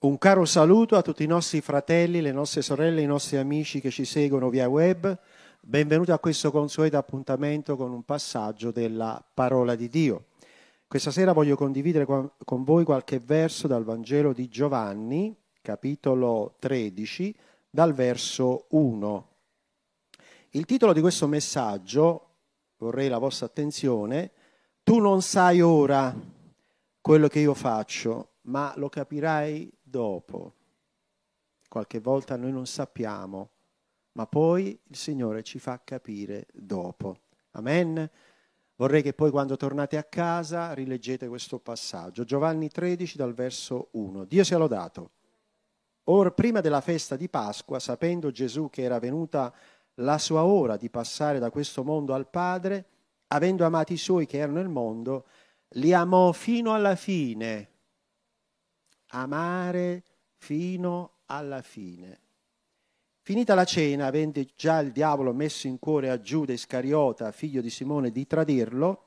Un caro saluto a tutti i nostri fratelli, le nostre sorelle, i nostri amici che ci seguono via web. Benvenuti a questo consueto appuntamento con un passaggio della parola di Dio. Questa sera voglio condividere con voi qualche verso dal Vangelo di Giovanni, capitolo 13, dal verso 1. Il titolo di questo messaggio, vorrei la vostra attenzione, tu non sai ora quello che io faccio, ma lo capirai dopo. Qualche volta noi non sappiamo, ma poi il Signore ci fa capire dopo. Amen. Vorrei che poi quando tornate a casa rileggete questo passaggio. Giovanni 13 dal verso 1. Dio sia lodato. Or prima della festa di Pasqua, sapendo Gesù che era venuta la sua ora di passare da questo mondo al Padre, avendo amato i suoi che erano nel mondo, li amò fino alla fine amare fino alla fine. Finita la cena, avendo già il diavolo messo in cuore a Giuda Iscariota, figlio di Simone, di tradirlo,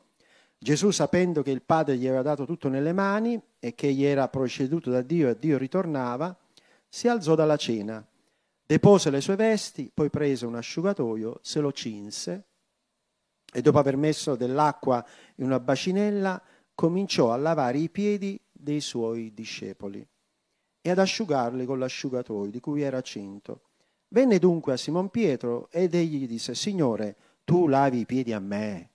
Gesù, sapendo che il Padre gli aveva dato tutto nelle mani e che egli era proceduto da Dio e Dio ritornava, si alzò dalla cena, depose le sue vesti, poi prese un asciugatoio, se lo cinse e dopo aver messo dell'acqua in una bacinella, cominciò a lavare i piedi dei suoi discepoli e ad asciugarli con l'asciugatoio di cui era cinto. Venne dunque a Simon Pietro ed egli gli disse, Signore, tu lavi i piedi a me.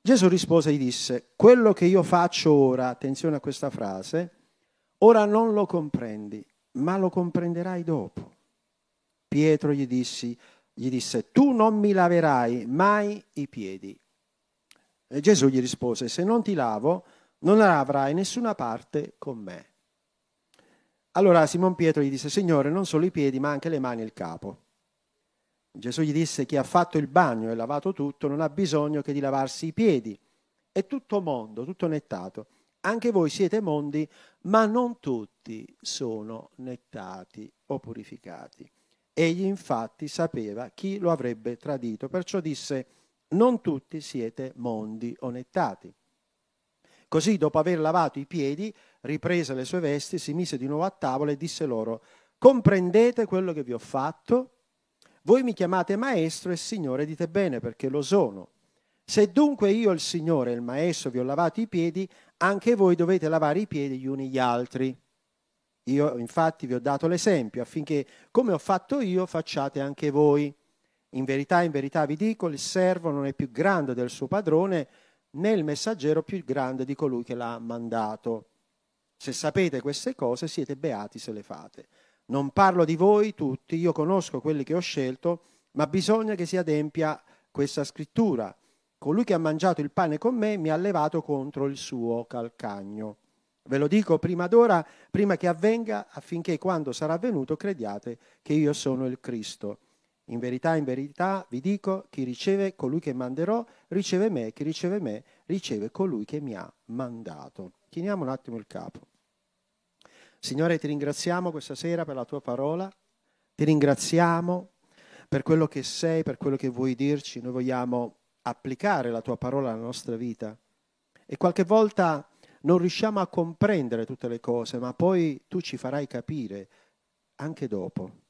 Gesù rispose e gli disse, quello che io faccio ora, attenzione a questa frase, ora non lo comprendi, ma lo comprenderai dopo. Pietro gli, dissi, gli disse, tu non mi laverai mai i piedi. E Gesù gli rispose, se non ti lavo, non avrai nessuna parte con me. Allora Simon Pietro gli disse, Signore, non solo i piedi, ma anche le mani e il capo. Gesù gli disse, chi ha fatto il bagno e lavato tutto non ha bisogno che di lavarsi i piedi. È tutto mondo, tutto nettato. Anche voi siete mondi, ma non tutti sono nettati o purificati. Egli infatti sapeva chi lo avrebbe tradito, perciò disse, non tutti siete mondi o nettati. Così, dopo aver lavato i piedi, riprese le sue vesti, si mise di nuovo a tavola e disse loro, comprendete quello che vi ho fatto? Voi mi chiamate maestro e signore, dite bene perché lo sono. Se dunque io, il Signore e il Maestro, vi ho lavato i piedi, anche voi dovete lavare i piedi gli uni gli altri. Io infatti vi ho dato l'esempio affinché, come ho fatto io, facciate anche voi. In verità, in verità vi dico, il servo non è più grande del suo padrone, né il messaggero più grande di colui che l'ha mandato. Se sapete queste cose siete beati se le fate. Non parlo di voi tutti, io conosco quelli che ho scelto, ma bisogna che si adempia questa scrittura. Colui che ha mangiato il pane con me mi ha levato contro il suo calcagno. Ve lo dico prima d'ora, prima che avvenga, affinché quando sarà venuto crediate che io sono il Cristo. In verità, in verità vi dico, chi riceve colui che manderò, riceve me, chi riceve me, riceve colui che mi ha mandato. Chiniamo un attimo il capo. Signore, ti ringraziamo questa sera per la tua parola, ti ringraziamo per quello che sei, per quello che vuoi dirci. Noi vogliamo applicare la tua parola alla nostra vita e qualche volta non riusciamo a comprendere tutte le cose, ma poi tu ci farai capire anche dopo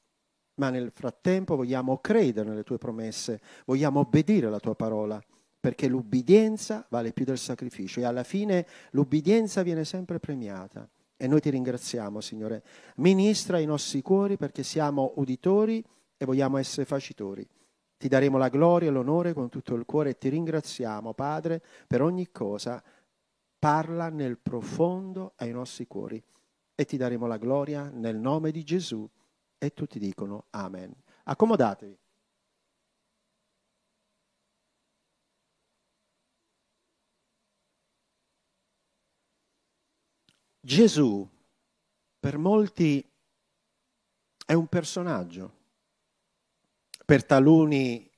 ma nel frattempo vogliamo credere nelle tue promesse, vogliamo obbedire alla tua parola, perché l'ubbidienza vale più del sacrificio e alla fine l'ubbidienza viene sempre premiata. E noi ti ringraziamo, Signore. Ministra i nostri cuori perché siamo uditori e vogliamo essere facitori. Ti daremo la gloria e l'onore con tutto il cuore e ti ringraziamo, Padre, per ogni cosa. Parla nel profondo ai nostri cuori e ti daremo la gloria nel nome di Gesù. E tutti dicono Amen. Accomodatevi. Gesù per molti è un personaggio, per taluni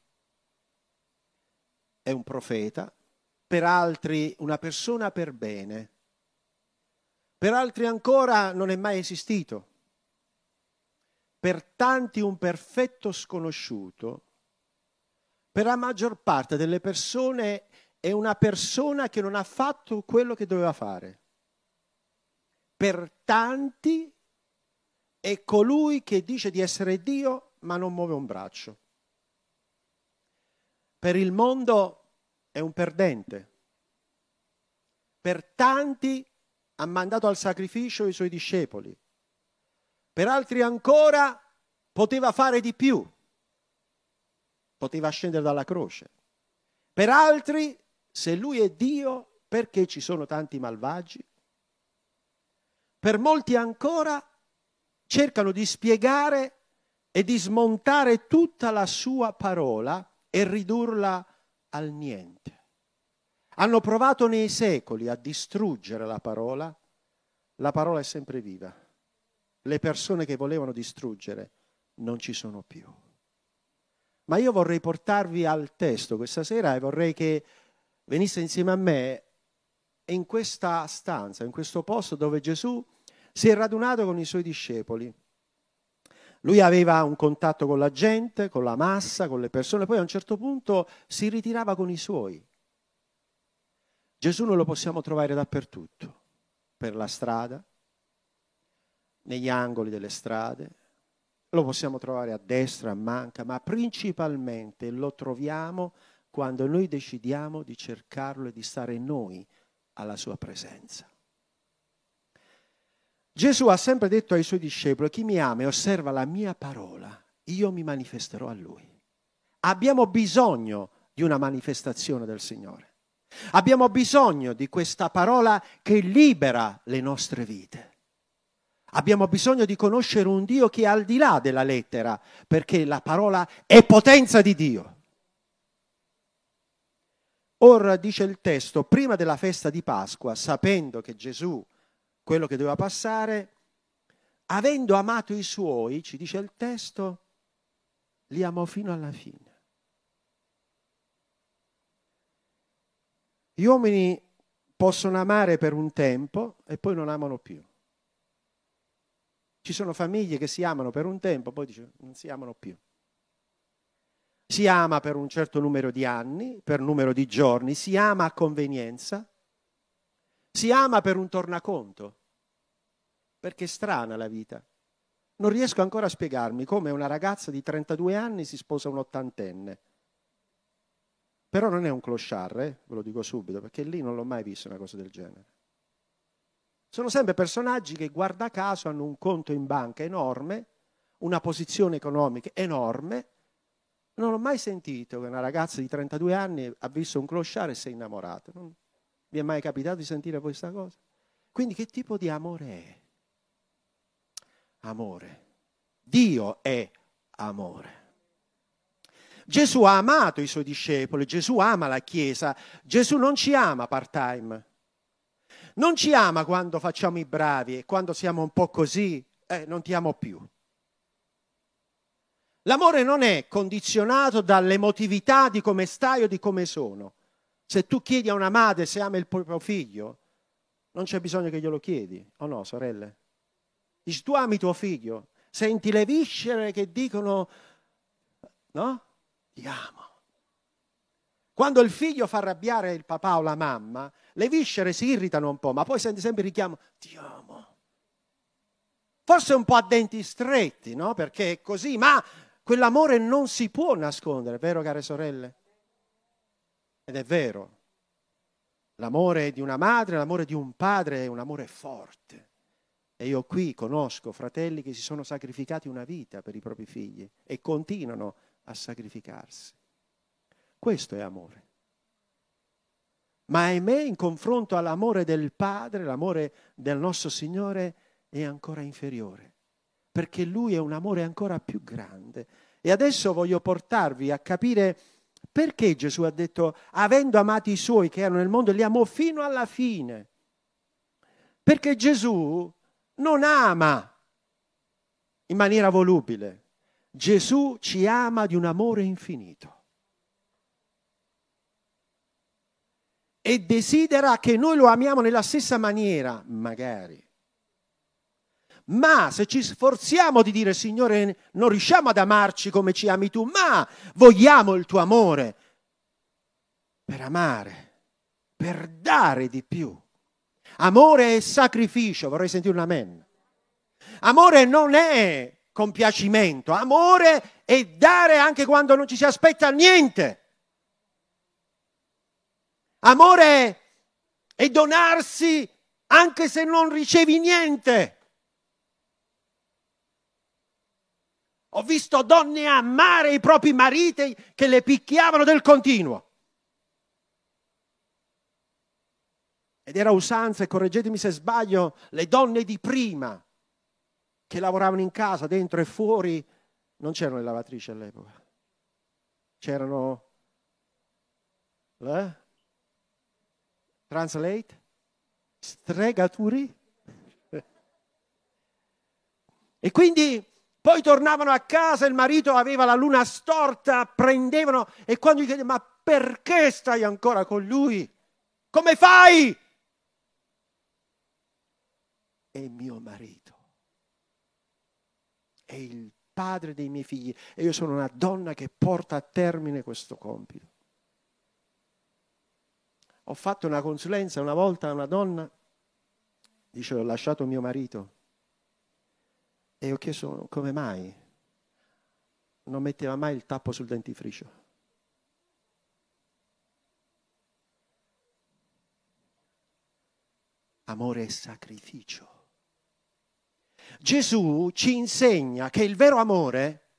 è un profeta, per altri una persona per bene, per altri ancora non è mai esistito per tanti un perfetto sconosciuto, per la maggior parte delle persone è una persona che non ha fatto quello che doveva fare. Per tanti è colui che dice di essere Dio ma non muove un braccio. Per il mondo è un perdente. Per tanti ha mandato al sacrificio i suoi discepoli. Per altri ancora poteva fare di più. Poteva scendere dalla croce. Per altri, se lui è Dio, perché ci sono tanti malvagi? Per molti ancora cercano di spiegare e di smontare tutta la sua parola e ridurla al niente. Hanno provato nei secoli a distruggere la parola, la parola è sempre viva. Le persone che volevano distruggere non ci sono più. Ma io vorrei portarvi al testo questa sera e vorrei che venisse insieme a me in questa stanza, in questo posto dove Gesù si è radunato con i suoi discepoli. Lui aveva un contatto con la gente, con la massa, con le persone, poi a un certo punto si ritirava con i suoi. Gesù non lo possiamo trovare dappertutto, per la strada, negli angoli delle strade, lo possiamo trovare a destra, a manca, ma principalmente lo troviamo quando noi decidiamo di cercarlo e di stare noi alla sua presenza. Gesù ha sempre detto ai suoi discepoli, chi mi ama e osserva la mia parola, io mi manifesterò a lui. Abbiamo bisogno di una manifestazione del Signore. Abbiamo bisogno di questa parola che libera le nostre vite. Abbiamo bisogno di conoscere un Dio che è al di là della lettera, perché la parola è potenza di Dio. Ora dice il testo, prima della festa di Pasqua, sapendo che Gesù quello che doveva passare, avendo amato i suoi, ci dice il testo, li amò fino alla fine. Gli uomini possono amare per un tempo e poi non amano più. Ci sono famiglie che si amano per un tempo, poi dice, non si amano più. Si ama per un certo numero di anni, per numero di giorni, si ama a convenienza, si ama per un tornaconto, perché è strana la vita. Non riesco ancora a spiegarmi come una ragazza di 32 anni si sposa un ottantenne. Però non è un clochard, eh? ve lo dico subito, perché lì non l'ho mai visto una cosa del genere. Sono sempre personaggi che, guarda caso, hanno un conto in banca enorme, una posizione economica enorme. Non ho mai sentito che una ragazza di 32 anni ha visto un clochard e si è innamorata. Non, vi è mai capitato di sentire questa cosa? Quindi che tipo di amore è? Amore. Dio è amore. Gesù ha amato i suoi discepoli, Gesù ama la Chiesa, Gesù non ci ama part-time, non ci ama quando facciamo i bravi e quando siamo un po' così, eh, non ti amo più. L'amore non è condizionato dall'emotività di come stai o di come sono. Se tu chiedi a una madre se ama il proprio figlio, non c'è bisogno che glielo chiedi, o no, sorelle? Dici, tu ami tuo figlio, senti le viscere che dicono, no? Ti amo. Quando il figlio fa arrabbiare il papà o la mamma, le viscere si irritano un po', ma poi senti sempre il richiamo, ti amo. Forse un po' a denti stretti, no? Perché è così, ma quell'amore non si può nascondere, vero care sorelle? Ed è vero. L'amore di una madre, l'amore di un padre è un amore forte. E io qui conosco fratelli che si sono sacrificati una vita per i propri figli e continuano a sacrificarsi. Questo è amore. Ma ahimè, in confronto all'amore del Padre, l'amore del nostro Signore è ancora inferiore, perché Lui è un amore ancora più grande. E adesso voglio portarvi a capire perché Gesù ha detto, avendo amato i suoi che erano nel mondo, li amò fino alla fine. Perché Gesù non ama in maniera volubile. Gesù ci ama di un amore infinito. E desidera che noi lo amiamo nella stessa maniera, magari. Ma se ci sforziamo di dire, Signore, non riusciamo ad amarci come ci ami tu, ma vogliamo il tuo amore per amare, per dare di più. Amore e sacrificio, vorrei sentire un amen. Amore non è compiacimento, amore è dare anche quando non ci si aspetta niente. Amore è donarsi anche se non ricevi niente. Ho visto donne amare i propri mariti che le picchiavano del continuo. Ed era usanza, e correggetemi se sbaglio, le donne di prima che lavoravano in casa, dentro e fuori, non c'erano le lavatrici all'epoca. C'erano... Eh? Translate? Stregaturi? E quindi poi tornavano a casa, il marito aveva la luna storta, prendevano e quando gli chiedevano ma perché stai ancora con lui? Come fai? È mio marito, è il padre dei miei figli e io sono una donna che porta a termine questo compito. Ho fatto una consulenza una volta a una donna, dice ho lasciato mio marito e ho chiesto come mai non metteva mai il tappo sul dentifricio. Amore e sacrificio. Gesù ci insegna che il vero amore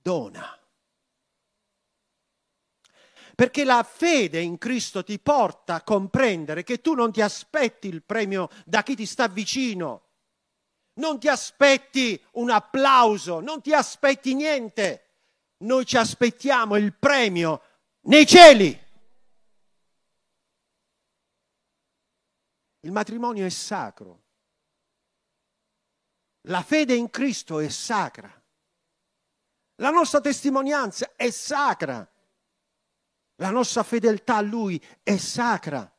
dona. Perché la fede in Cristo ti porta a comprendere che tu non ti aspetti il premio da chi ti sta vicino, non ti aspetti un applauso, non ti aspetti niente. Noi ci aspettiamo il premio nei cieli. Il matrimonio è sacro. La fede in Cristo è sacra. La nostra testimonianza è sacra. La nostra fedeltà a Lui è sacra.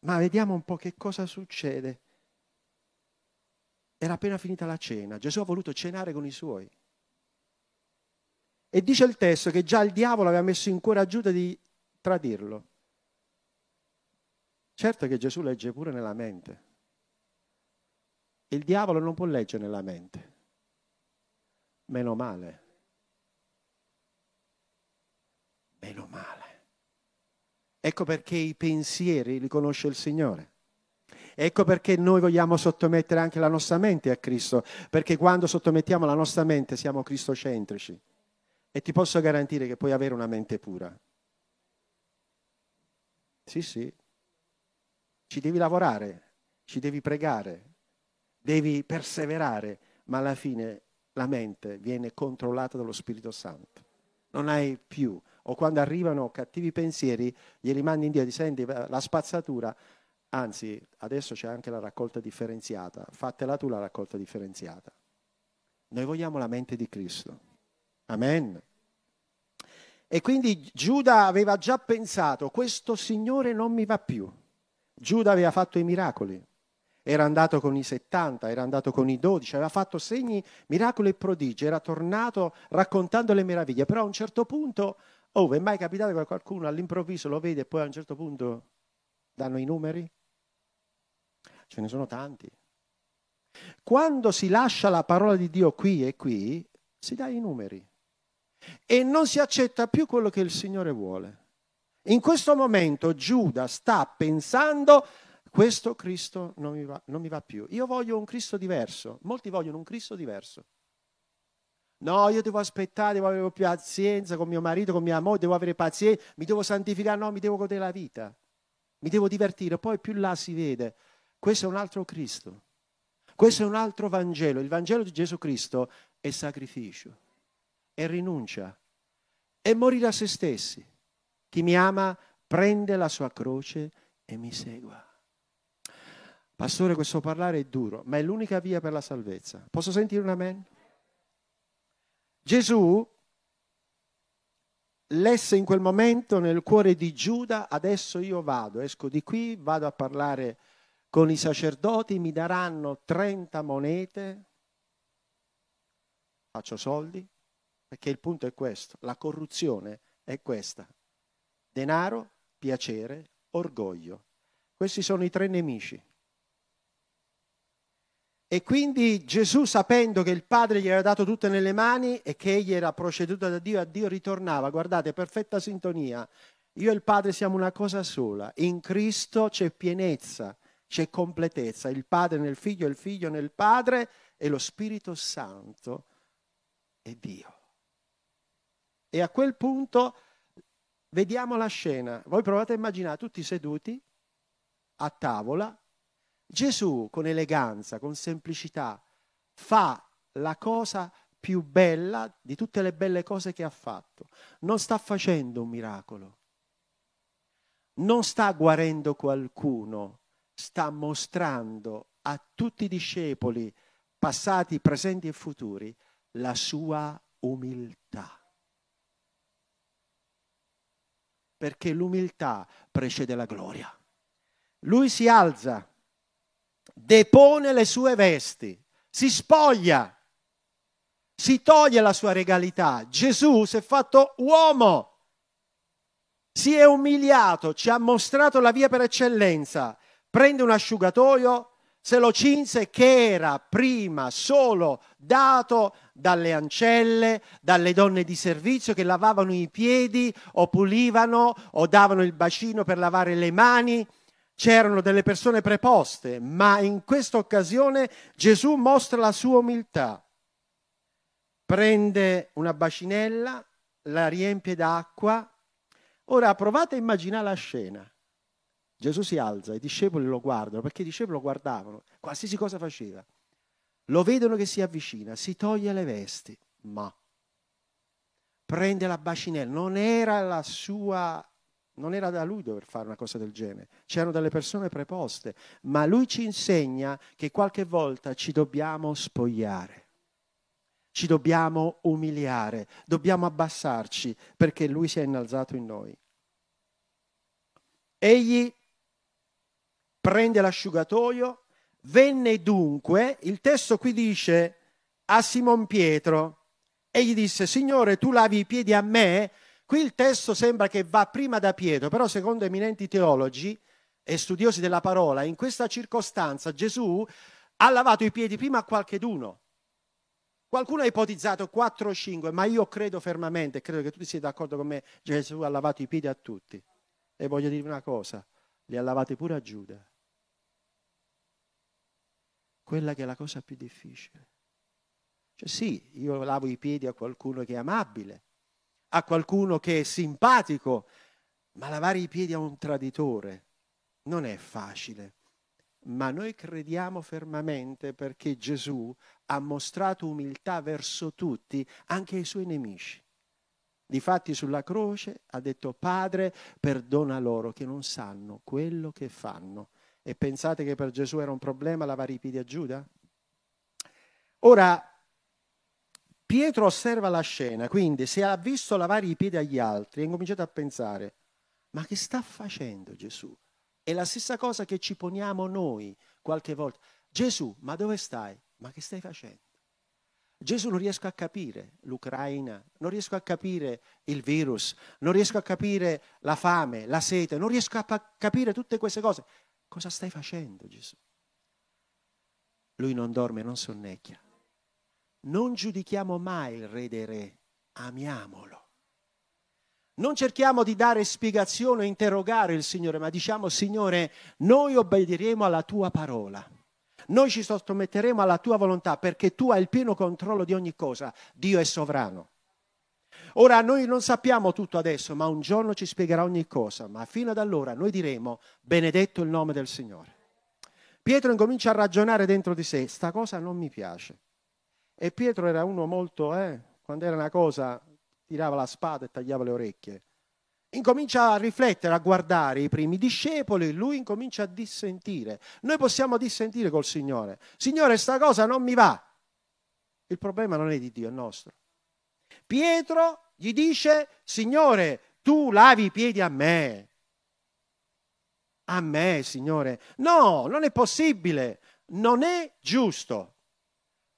Ma vediamo un po' che cosa succede. Era appena finita la cena, Gesù ha voluto cenare con i suoi. E dice il testo che già il diavolo aveva messo in cuore a Giuda di tradirlo. Certo che Gesù legge pure nella mente. Il diavolo non può leggere nella mente. Meno male. Meno male. Ecco perché i pensieri li conosce il Signore. Ecco perché noi vogliamo sottomettere anche la nostra mente a Cristo, perché quando sottomettiamo la nostra mente siamo cristocentrici. E ti posso garantire che puoi avere una mente pura. Sì, sì. Ci devi lavorare, ci devi pregare, devi perseverare, ma alla fine la mente viene controllata dallo Spirito Santo. Non hai più o quando arrivano cattivi pensieri, glieli mandi in Dio, ti senti la spazzatura, anzi adesso c'è anche la raccolta differenziata, fatela tu la raccolta differenziata. Noi vogliamo la mente di Cristo. Amen. E quindi Giuda aveva già pensato, questo Signore non mi va più. Giuda aveva fatto i miracoli, era andato con i 70, era andato con i 12, aveva fatto segni, miracoli e prodigi, era tornato raccontando le meraviglie, però a un certo punto Oh, è mai capitato che qualcuno all'improvviso lo vede e poi a un certo punto danno i numeri? Ce ne sono tanti. Quando si lascia la parola di Dio qui e qui, si dà i numeri e non si accetta più quello che il Signore vuole. In questo momento Giuda sta pensando questo Cristo non mi, va, non mi va più. Io voglio un Cristo diverso. Molti vogliono un Cristo diverso. No, io devo aspettare, devo avere pazienza con mio marito, con mia moglie, devo avere pazienza, mi devo santificare, no, mi devo godere la vita, mi devo divertire. Poi più là si vede, questo è un altro Cristo, questo è un altro Vangelo. Il Vangelo di Gesù Cristo è sacrificio, è rinuncia, è morire a se stessi. Chi mi ama prende la sua croce e mi segua. Pastore, questo parlare è duro, ma è l'unica via per la salvezza. Posso sentire un amen? Gesù lesse in quel momento nel cuore di Giuda, adesso io vado, esco di qui, vado a parlare con i sacerdoti, mi daranno 30 monete, faccio soldi, perché il punto è questo, la corruzione è questa, denaro, piacere, orgoglio. Questi sono i tre nemici. E quindi Gesù, sapendo che il Padre gli aveva dato tutto nelle mani e che egli era proceduto da Dio, a Dio ritornava. Guardate, perfetta sintonia. Io e il Padre siamo una cosa sola. In Cristo c'è pienezza, c'è completezza. Il Padre nel Figlio, il Figlio nel Padre e lo Spirito Santo è Dio. E a quel punto vediamo la scena. Voi provate a immaginare tutti seduti a tavola. Gesù con eleganza, con semplicità, fa la cosa più bella di tutte le belle cose che ha fatto. Non sta facendo un miracolo non sta guarendo qualcuno, sta mostrando a tutti i discepoli, passati, presenti e futuri, la sua umiltà. Perché l'umiltà precede la gloria. Lui si alza, depone le sue vesti, si spoglia, si toglie la sua regalità. Gesù si è fatto uomo si è umiliato, ci ha mostrato la via per eccellenza. Prende un asciugatoio, se lo cinse che era prima solo dato dalle ancelle, dalle donne di servizio che lavavano i piedi o pulivano o davano il bacino per lavare le mani. C'erano delle persone preposte, ma in questa occasione Gesù mostra la sua umiltà. Prende una bacinella, la riempie d'acqua, Ora provate a immaginare la scena. Gesù si alza, i discepoli lo guardano, perché i discepoli lo guardavano, qualsiasi cosa faceva. Lo vedono che si avvicina, si toglie le vesti, ma prende la bacinella, non era la sua non era da lui dover fare una cosa del genere, c'erano delle persone preposte, ma lui ci insegna che qualche volta ci dobbiamo spogliare. Ci dobbiamo umiliare, dobbiamo abbassarci perché Lui si è innalzato in noi. Egli prende l'asciugatoio, venne dunque, il testo qui dice a Simon Pietro, egli disse, Signore, tu lavi i piedi a me? Qui il testo sembra che va prima da Pietro, però secondo eminenti teologi e studiosi della parola, in questa circostanza Gesù ha lavato i piedi prima a qualcheduno. Qualcuno ha ipotizzato 4 o 5, ma io credo fermamente, credo che tutti siete d'accordo con me, Gesù ha lavato i piedi a tutti. E voglio dire una cosa, li ha lavati pure a Giuda. Quella che è la cosa più difficile. Cioè sì, io lavo i piedi a qualcuno che è amabile, a qualcuno che è simpatico, ma lavare i piedi a un traditore non è facile ma noi crediamo fermamente perché Gesù ha mostrato umiltà verso tutti, anche ai suoi nemici. Difatti sulla croce ha detto Padre, perdona loro che non sanno quello che fanno. E pensate che per Gesù era un problema lavare i piedi a Giuda? Ora, Pietro osserva la scena, quindi se ha visto lavare i piedi agli altri, ha incominciato a pensare, ma che sta facendo Gesù? È la stessa cosa che ci poniamo noi qualche volta. Gesù, ma dove stai? Ma che stai facendo? Gesù non riesco a capire l'Ucraina, non riesco a capire il virus, non riesco a capire la fame, la sete, non riesco a capire tutte queste cose. Cosa stai facendo Gesù? Lui non dorme, non sonnecchia. Non giudichiamo mai il re dei re, amiamolo. Non cerchiamo di dare spiegazione o interrogare il Signore, ma diciamo Signore, noi obbediremo alla tua parola. Noi ci sottometteremo alla tua volontà perché tu hai il pieno controllo di ogni cosa. Dio è sovrano. Ora noi non sappiamo tutto adesso, ma un giorno ci spiegherà ogni cosa, ma fino ad allora noi diremo benedetto il nome del Signore. Pietro incomincia a ragionare dentro di sé, sta cosa non mi piace. E Pietro era uno molto, eh, quando era una cosa tirava la spada e tagliava le orecchie. Incomincia a riflettere, a guardare i primi discepoli, lui incomincia a dissentire. Noi possiamo dissentire col Signore. Signore, sta cosa non mi va. Il problema non è di Dio, è nostro. Pietro gli dice, Signore, tu lavi i piedi a me. A me, Signore. No, non è possibile. Non è giusto.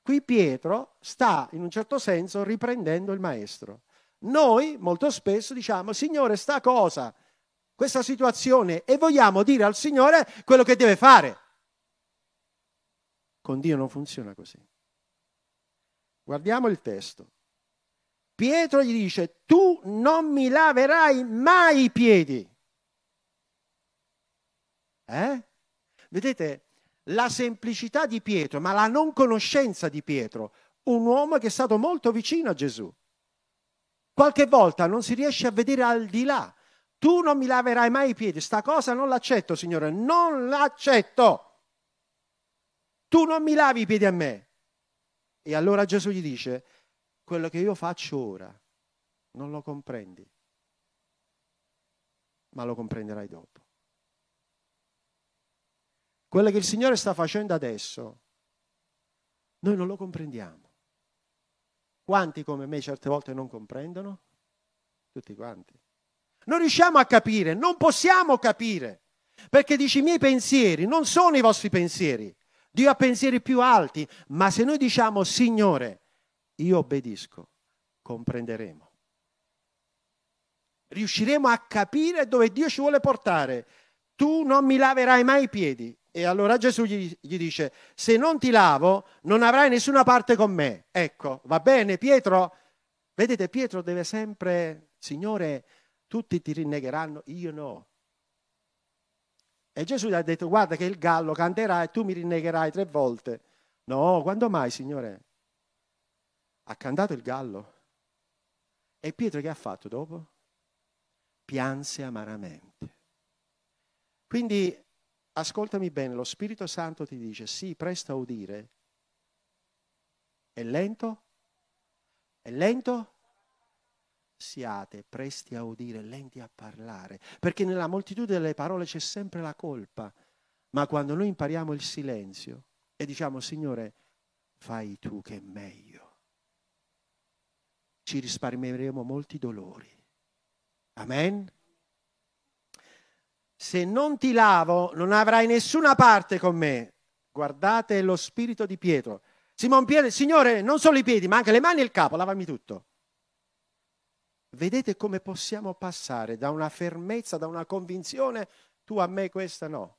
Qui Pietro sta, in un certo senso, riprendendo il maestro. Noi molto spesso diciamo, Signore, sta cosa, questa situazione, e vogliamo dire al Signore quello che deve fare. Con Dio non funziona così. Guardiamo il testo. Pietro gli dice, tu non mi laverai mai i piedi. Eh? Vedete la semplicità di Pietro, ma la non conoscenza di Pietro, un uomo che è stato molto vicino a Gesù. Qualche volta non si riesce a vedere al di là. Tu non mi laverai mai i piedi, sta cosa non l'accetto, Signore, non l'accetto. Tu non mi lavi i piedi a me. E allora Gesù gli dice, quello che io faccio ora non lo comprendi, ma lo comprenderai dopo. Quello che il Signore sta facendo adesso, noi non lo comprendiamo. Quanti come me certe volte non comprendono? Tutti quanti. Non riusciamo a capire, non possiamo capire, perché dici i miei pensieri non sono i vostri pensieri. Dio ha pensieri più alti, ma se noi diciamo Signore, io obbedisco, comprenderemo. Riusciremo a capire dove Dio ci vuole portare. Tu non mi laverai mai i piedi, e allora Gesù gli, gli, dice, se non ti lavo non avrai nessuna parte con me. Ecco, va bene Pietro? Vedete, Pietro deve sempre, Signore, tutti ti rinnegheranno, io no. E Gesù gli ha detto, guarda che il gallo canterà e tu mi rinnegherai tre volte. No, quando mai, Signore? Ha cantato il gallo. E Pietro che ha fatto dopo? Pianse amaramente. Quindi ascoltami bene, lo Spirito Santo ti dice, sì, presto a udire. È lento? È lento? Siate presti a udire, lenti a parlare, perché nella moltitudine delle parole c'è sempre la colpa. Ma quando noi impariamo il silenzio e diciamo, Signore, fai tu che è meglio, ci risparmieremo molti dolori. Amen? Se non ti lavo non avrai nessuna parte con me. Guardate lo spirito di Pietro. Simon Pietro, Signore, non solo i piedi, ma anche le mani e il capo, lavami tutto. Vedete come possiamo passare da una fermezza, da una convinzione, tu a me questa no.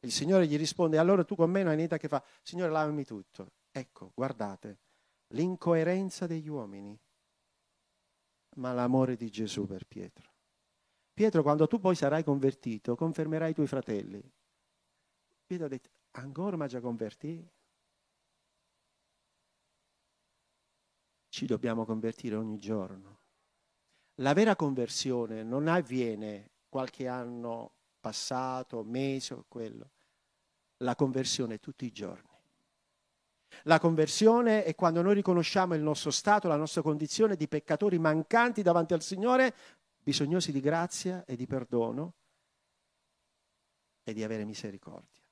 Il Signore gli risponde, allora tu con me non hai niente a che fare. Signore, lavami tutto. Ecco, guardate, l'incoerenza degli uomini, ma l'amore di Gesù per Pietro. Pietro, quando tu poi sarai convertito, confermerai i tuoi fratelli. Pietro ha detto, ancora ma già convertì? Ci dobbiamo convertire ogni giorno. La vera conversione non avviene qualche anno passato, mese o quello. La conversione è tutti i giorni. La conversione è quando noi riconosciamo il nostro stato, la nostra condizione di peccatori mancanti davanti al Signore, bisognosi di grazia e di perdono e di avere misericordia.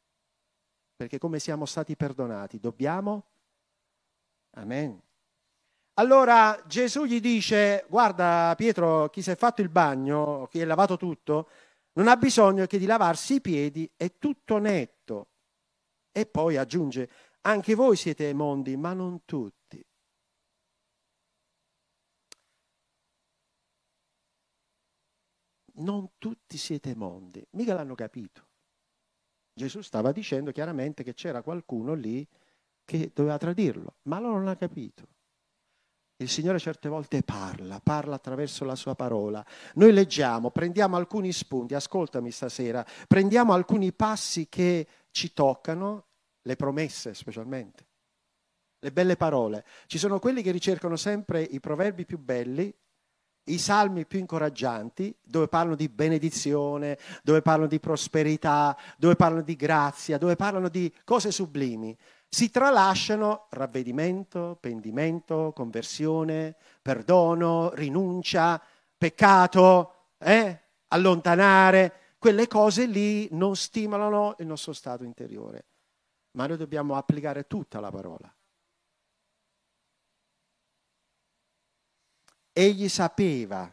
Perché come siamo stati perdonati, dobbiamo... Amen. Allora Gesù gli dice, guarda Pietro, chi si è fatto il bagno, chi è lavato tutto, non ha bisogno che di lavarsi i piedi, è tutto netto. E poi aggiunge, anche voi siete mondi, ma non tutti. Non tutti siete mondi. Mica l'hanno capito. Gesù stava dicendo chiaramente che c'era qualcuno lì che doveva tradirlo, ma loro non ha capito. Il Signore certe volte parla, parla attraverso la sua parola. Noi leggiamo, prendiamo alcuni spunti, ascoltami stasera, prendiamo alcuni passi che ci toccano, le promesse specialmente, le belle parole. Ci sono quelli che ricercano sempre i proverbi più belli, i salmi più incoraggianti, dove parlano di benedizione, dove parlano di prosperità, dove parlano di grazia, dove parlano di cose sublimi, si tralasciano ravvedimento, pendimento, conversione, perdono, rinuncia, peccato, eh? allontanare. Quelle cose lì non stimolano il nostro stato interiore, ma noi dobbiamo applicare tutta la parola. Egli sapeva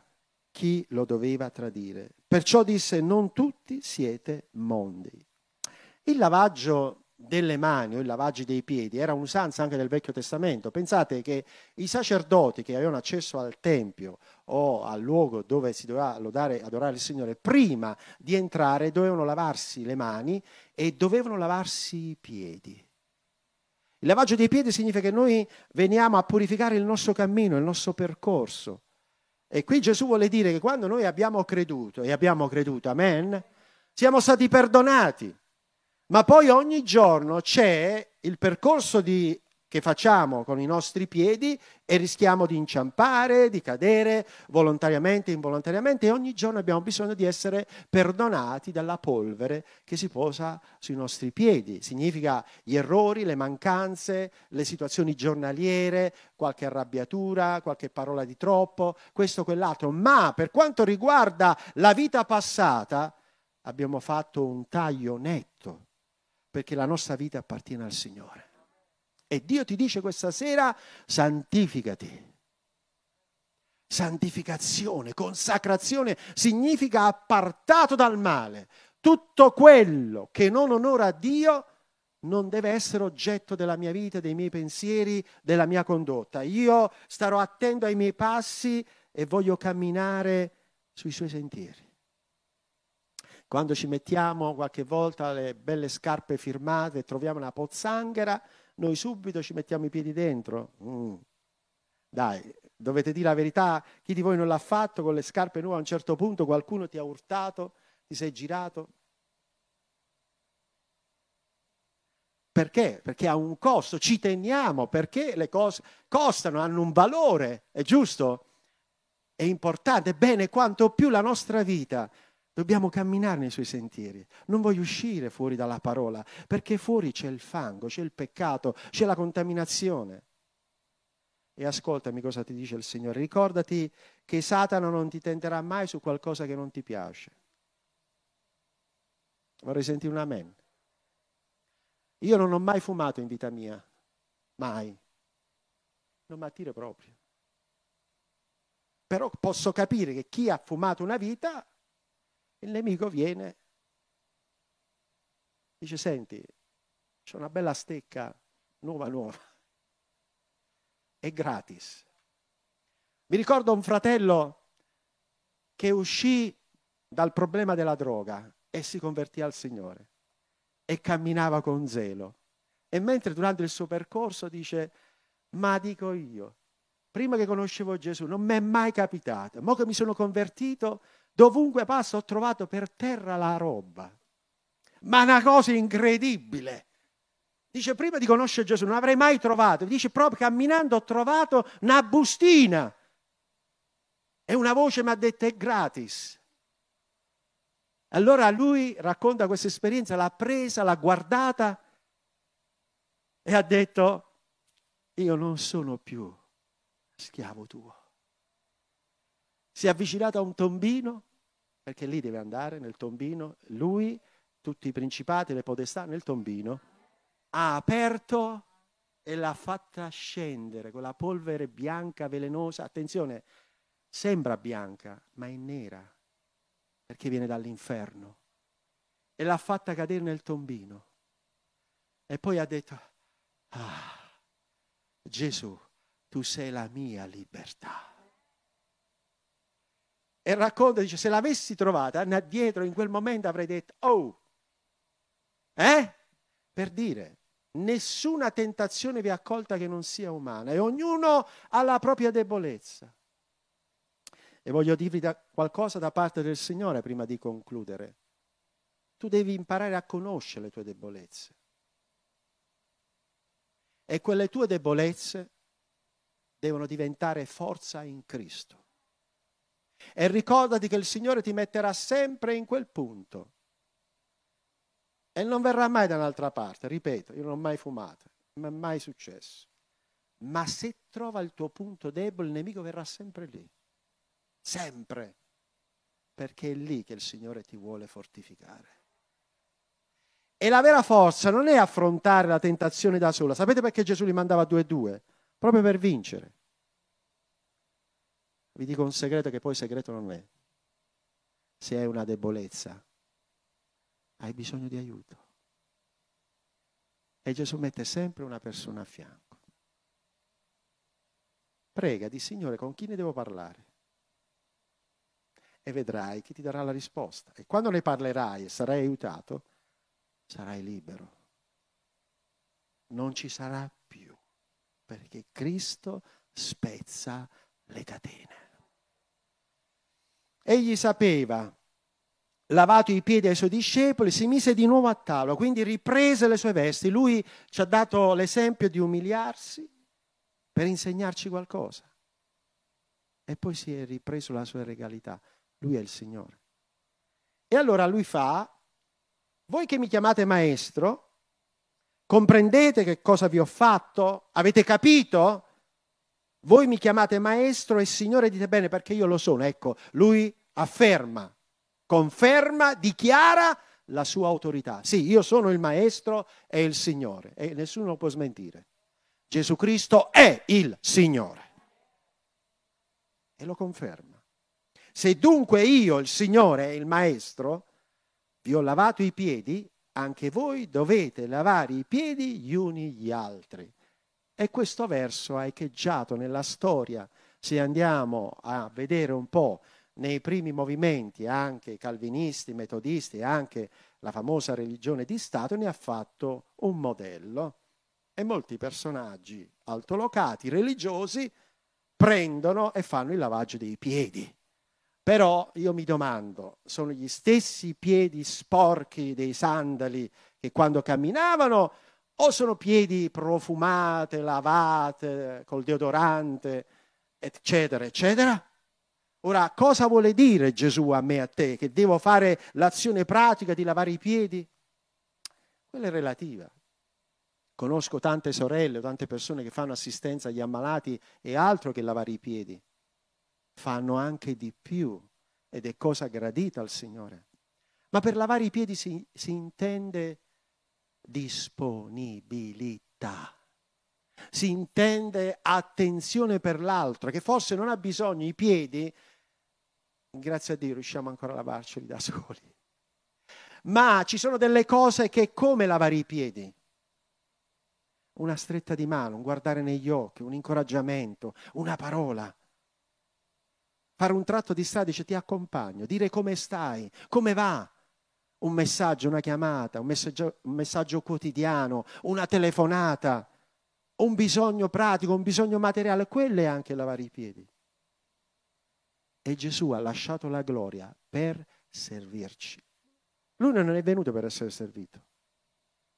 chi lo doveva tradire. Perciò disse, non tutti siete mondi. Il lavaggio delle mani o il lavaggio dei piedi era un'usanza anche nel Vecchio Testamento. Pensate che i sacerdoti che avevano accesso al Tempio o al luogo dove si doveva lodare, adorare il Signore, prima di entrare dovevano lavarsi le mani e dovevano lavarsi i piedi. Il lavaggio dei piedi significa che noi veniamo a purificare il nostro cammino, il nostro percorso. E qui Gesù vuole dire che quando noi abbiamo creduto, e abbiamo creduto, amen, siamo stati perdonati. Ma poi ogni giorno c'è il percorso di che facciamo con i nostri piedi e rischiamo di inciampare, di cadere volontariamente, involontariamente e ogni giorno abbiamo bisogno di essere perdonati dalla polvere che si posa sui nostri piedi. Significa gli errori, le mancanze, le situazioni giornaliere, qualche arrabbiatura, qualche parola di troppo, questo, quell'altro. Ma per quanto riguarda la vita passata, abbiamo fatto un taglio netto perché la nostra vita appartiene al Signore. E Dio ti dice questa sera, santificati. Santificazione, consacrazione significa appartato dal male. Tutto quello che non onora Dio non deve essere oggetto della mia vita, dei miei pensieri, della mia condotta. Io starò attento ai miei passi e voglio camminare sui suoi sentieri. Quando ci mettiamo qualche volta le belle scarpe firmate e troviamo una pozzanghera, noi subito ci mettiamo i piedi dentro. Mm. Dai, dovete dire la verità, chi di voi non l'ha fatto con le scarpe nuove a un certo punto qualcuno ti ha urtato, ti sei girato? Perché? Perché ha un costo, ci teniamo, perché le cose costano, hanno un valore, è giusto? È importante, bene, quanto più la nostra vita Dobbiamo camminare nei suoi sentieri. Non voglio uscire fuori dalla parola, perché fuori c'è il fango, c'è il peccato, c'è la contaminazione. E ascoltami cosa ti dice il Signore. Ricordati che Satana non ti tenterà mai su qualcosa che non ti piace. Vorrei sentire un amen. Io non ho mai fumato in vita mia, mai. Non mi attira proprio. Però posso capire che chi ha fumato una vita il nemico viene, dice, senti, c'è una bella stecca nuova nuova, è gratis. Mi ricordo un fratello che uscì dal problema della droga e si convertì al Signore e camminava con zelo. E mentre durante il suo percorso dice, ma dico io, prima che conoscevo Gesù non mi è mai capitato, ma che mi sono convertito, Dovunque passo ho trovato per terra la roba. Ma una cosa incredibile. Dice, prima di conoscere Gesù non avrei mai trovato. Dice, proprio camminando ho trovato una bustina. E una voce mi ha detto, è gratis. Allora lui racconta questa esperienza, l'ha presa, l'ha guardata e ha detto, io non sono più schiavo tuo si è avvicinato a un tombino, perché lì deve andare nel tombino, lui, tutti i principati, le potestà nel tombino, ha aperto e l'ha fatta scendere, quella polvere bianca, velenosa, attenzione, sembra bianca, ma è nera, perché viene dall'inferno, e l'ha fatta cadere nel tombino. E poi ha detto, ah, Gesù, tu sei la mia libertà. E racconta, dice, se l'avessi trovata dietro in quel momento avrei detto, oh, eh? Per dire, nessuna tentazione vi è accolta che non sia umana e ognuno ha la propria debolezza. E voglio dirvi da, qualcosa da parte del Signore prima di concludere. Tu devi imparare a conoscere le tue debolezze. E quelle tue debolezze devono diventare forza in Cristo. E ricordati che il Signore ti metterà sempre in quel punto. E non verrà mai da un'altra parte, ripeto, io non ho mai fumato, non è mai successo. Ma se trova il tuo punto debole, il nemico verrà sempre lì. Sempre. Perché è lì che il Signore ti vuole fortificare. E la vera forza non è affrontare la tentazione da sola. Sapete perché Gesù li mandava due e due? Proprio per vincere. Vi dico un segreto che poi segreto non è. Se hai una debolezza, hai bisogno di aiuto. E Gesù mette sempre una persona a fianco. Prega di Signore con chi ne devo parlare. E vedrai che ti darà la risposta. E quando ne parlerai e sarai aiutato, sarai libero. non ci sarà più, perché Cristo spezza le catene. Egli sapeva, lavato i piedi ai suoi discepoli, si mise di nuovo a tavola, quindi riprese le sue vesti. Lui ci ha dato l'esempio di umiliarsi per insegnarci qualcosa. E poi si è ripreso la sua regalità. Lui è il Signore. E allora lui fa, voi che mi chiamate maestro, comprendete che cosa vi ho fatto? Avete capito? Voi mi chiamate maestro e Signore dite bene perché io lo sono. Ecco, lui afferma, conferma, dichiara la sua autorità. Sì, io sono il maestro e il Signore e nessuno può smentire. Gesù Cristo è il Signore. E lo conferma. Se dunque io, il Signore e il Maestro, vi ho lavato i piedi, anche voi dovete lavare i piedi gli uni gli altri. E questo verso ha echeggiato nella storia, se andiamo a vedere un po' nei primi movimenti, anche calvinisti, metodisti, anche la famosa religione di Stato, ne ha fatto un modello. E molti personaggi altolocati, religiosi, prendono e fanno il lavaggio dei piedi. Però io mi domando, sono gli stessi piedi sporchi dei sandali che quando camminavano o sono piedi profumate, lavate col deodorante, eccetera, eccetera? Ora, cosa vuole dire Gesù a me e a te? Che devo fare l'azione pratica di lavare i piedi? Quella è relativa. Conosco tante sorelle, tante persone che fanno assistenza agli ammalati e altro che lavare i piedi. Fanno anche di più ed è cosa gradita al Signore. Ma per lavare i piedi si, si intende disponibilità. Si intende attenzione per l'altro, che forse non ha bisogno i piedi, grazie a Dio riusciamo ancora a lavarceli da soli. Ma ci sono delle cose che come lavare i piedi? Una stretta di mano, un guardare negli occhi, un incoraggiamento, una parola. Fare un tratto di strada dice ti accompagno, dire come stai, come va, un messaggio, una chiamata, un messaggio, un messaggio quotidiano, una telefonata, un bisogno pratico, un bisogno materiale, quello è anche lavare i piedi. E Gesù ha lasciato la gloria per servirci. Lui non è venuto per essere servito,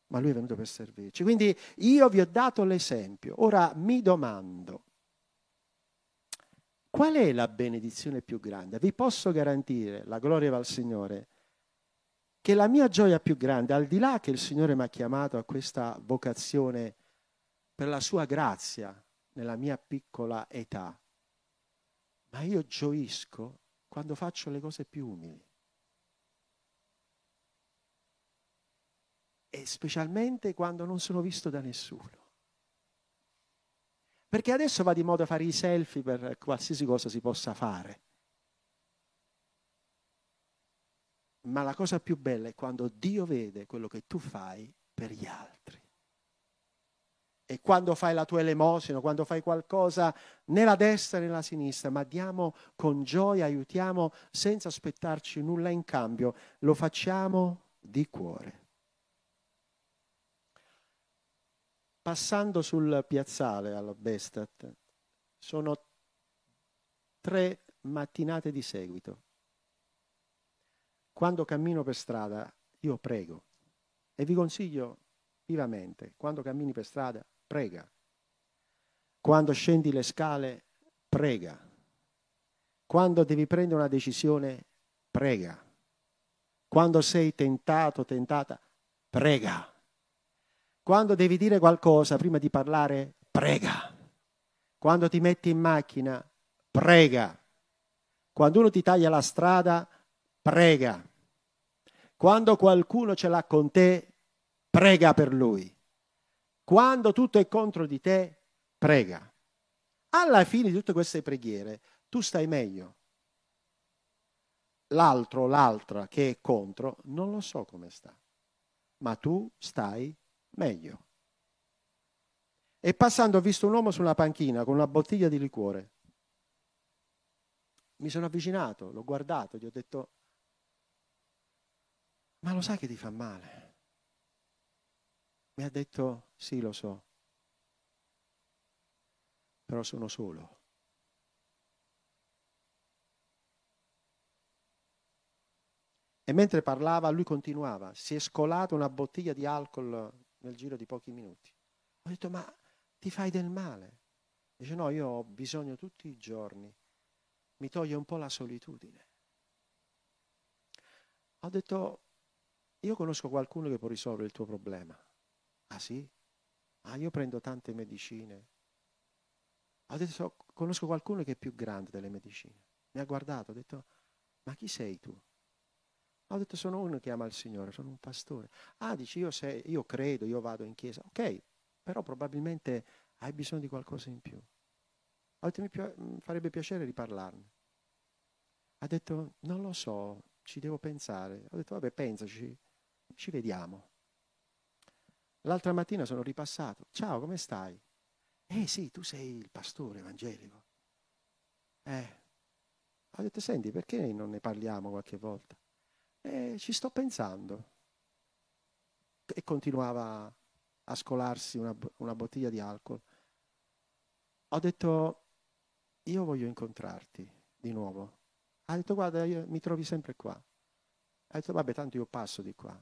ma lui è venuto per servirci. Quindi io vi ho dato l'esempio. Ora mi domando, qual è la benedizione più grande? Vi posso garantire, la gloria va al Signore, che la mia gioia più grande, al di là che il Signore mi ha chiamato a questa vocazione per la sua grazia nella mia piccola età, ma io gioisco quando faccio le cose più umili. E specialmente quando non sono visto da nessuno. Perché adesso va di moda fare i selfie per qualsiasi cosa si possa fare. Ma la cosa più bella è quando Dio vede quello che tu fai per gli altri. E quando fai la tua elemosina, quando fai qualcosa né la destra né la sinistra, ma diamo con gioia, aiutiamo senza aspettarci nulla in cambio, lo facciamo di cuore. Passando sul piazzale alla Bestat, sono tre mattinate di seguito quando cammino per strada, io prego. E vi consiglio vivamente, quando cammini per strada, prega. Quando scendi le scale, prega. Quando devi prendere una decisione, prega. Quando sei tentato, tentata, prega. Quando devi dire qualcosa prima di parlare, prega. Quando ti metti in macchina, prega. Quando uno ti taglia la strada, prega. Quando qualcuno ce l'ha con te, prega per lui. Quando tutto è contro di te, prega. Alla fine di tutte queste preghiere, tu stai meglio. L'altro, l'altra che è contro, non lo so come sta, ma tu stai meglio. E passando ho visto un uomo su una panchina con una bottiglia di liquore. Mi sono avvicinato, l'ho guardato, gli ho detto, ma lo sai che ti fa male? Mi ha detto, sì, lo so, però sono solo. E mentre parlava, lui continuava, si è scolata una bottiglia di alcol nel giro di pochi minuti. Ho detto, ma ti fai del male? Dice, no, io ho bisogno tutti i giorni, mi toglie un po' la solitudine. Ho detto, io conosco qualcuno che può risolvere il tuo problema. Ah sì? Ah, io prendo tante medicine. Ho detto, conosco qualcuno che è più grande delle medicine. Mi ha guardato, ha detto, ma chi sei tu? Ho detto sono uno che ama il Signore, sono un pastore. Ah, dici io, sei, io credo, io vado in chiesa. Ok, però probabilmente hai bisogno di qualcosa in più. Ho detto mi, mi farebbe piacere riparlarne. Ha detto non lo so, ci devo pensare. Ho detto vabbè pensaci, ci vediamo. L'altra mattina sono ripassato. Ciao, come stai? Eh sì, tu sei il pastore evangelico. Eh. Ho detto senti, perché non ne parliamo qualche volta? E ci sto pensando. E continuava a scolarsi una, una bottiglia di alcol. Ho detto, io voglio incontrarti di nuovo. Ha detto, guarda, io, mi trovi sempre qua. Ha detto, vabbè, tanto io passo di qua.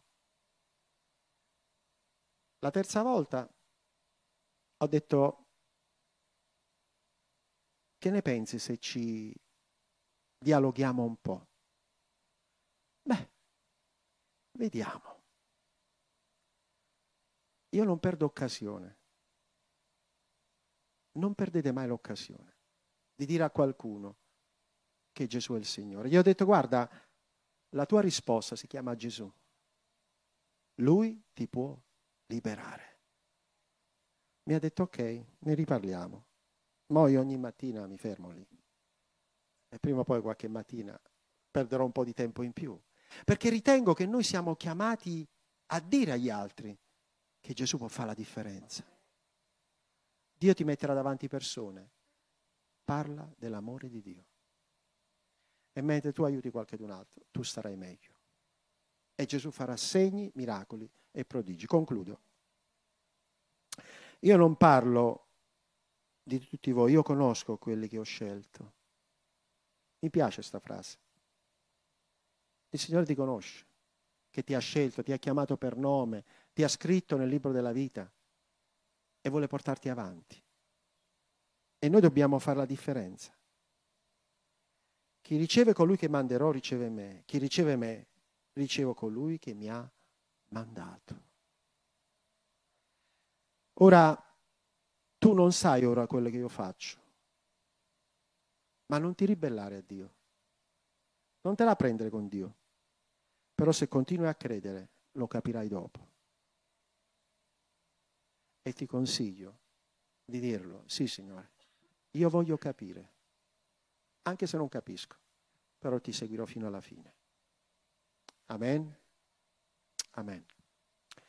La terza volta ho detto, che ne pensi se ci dialoghiamo un po'? Beh, Vediamo. Io non perdo occasione. Non perdete mai l'occasione di dire a qualcuno che Gesù è il Signore. Gli ho detto, guarda, la tua risposta si chiama Gesù. Lui ti può liberare. Mi ha detto, ok, ne riparliamo. Ma io ogni mattina mi fermo lì. E prima o poi qualche mattina perderò un po' di tempo in più perché ritengo che noi siamo chiamati a dire agli altri che Gesù può fare la differenza. Dio ti metterà davanti persone, parla dell'amore di Dio. E mentre tu aiuti qualcun altro, tu starai meglio. E Gesù farà segni, miracoli e prodigi. Concludo. Io non parlo di tutti voi, io conosco quelli che ho scelto. Mi piace questa frase. Il Signore ti conosce, che ti ha scelto, ti ha chiamato per nome, ti ha scritto nel libro della vita e vuole portarti avanti. E noi dobbiamo fare la differenza. Chi riceve colui che manderò riceve me, chi riceve me ricevo colui che mi ha mandato. Ora, tu non sai ora quello che io faccio, ma non ti ribellare a Dio. Non te la prendere con Dio. Però se continui a credere, lo capirai dopo. E ti consiglio di dirlo, sì Signore, io voglio capire, anche se non capisco, però ti seguirò fino alla fine. Amen. Amen.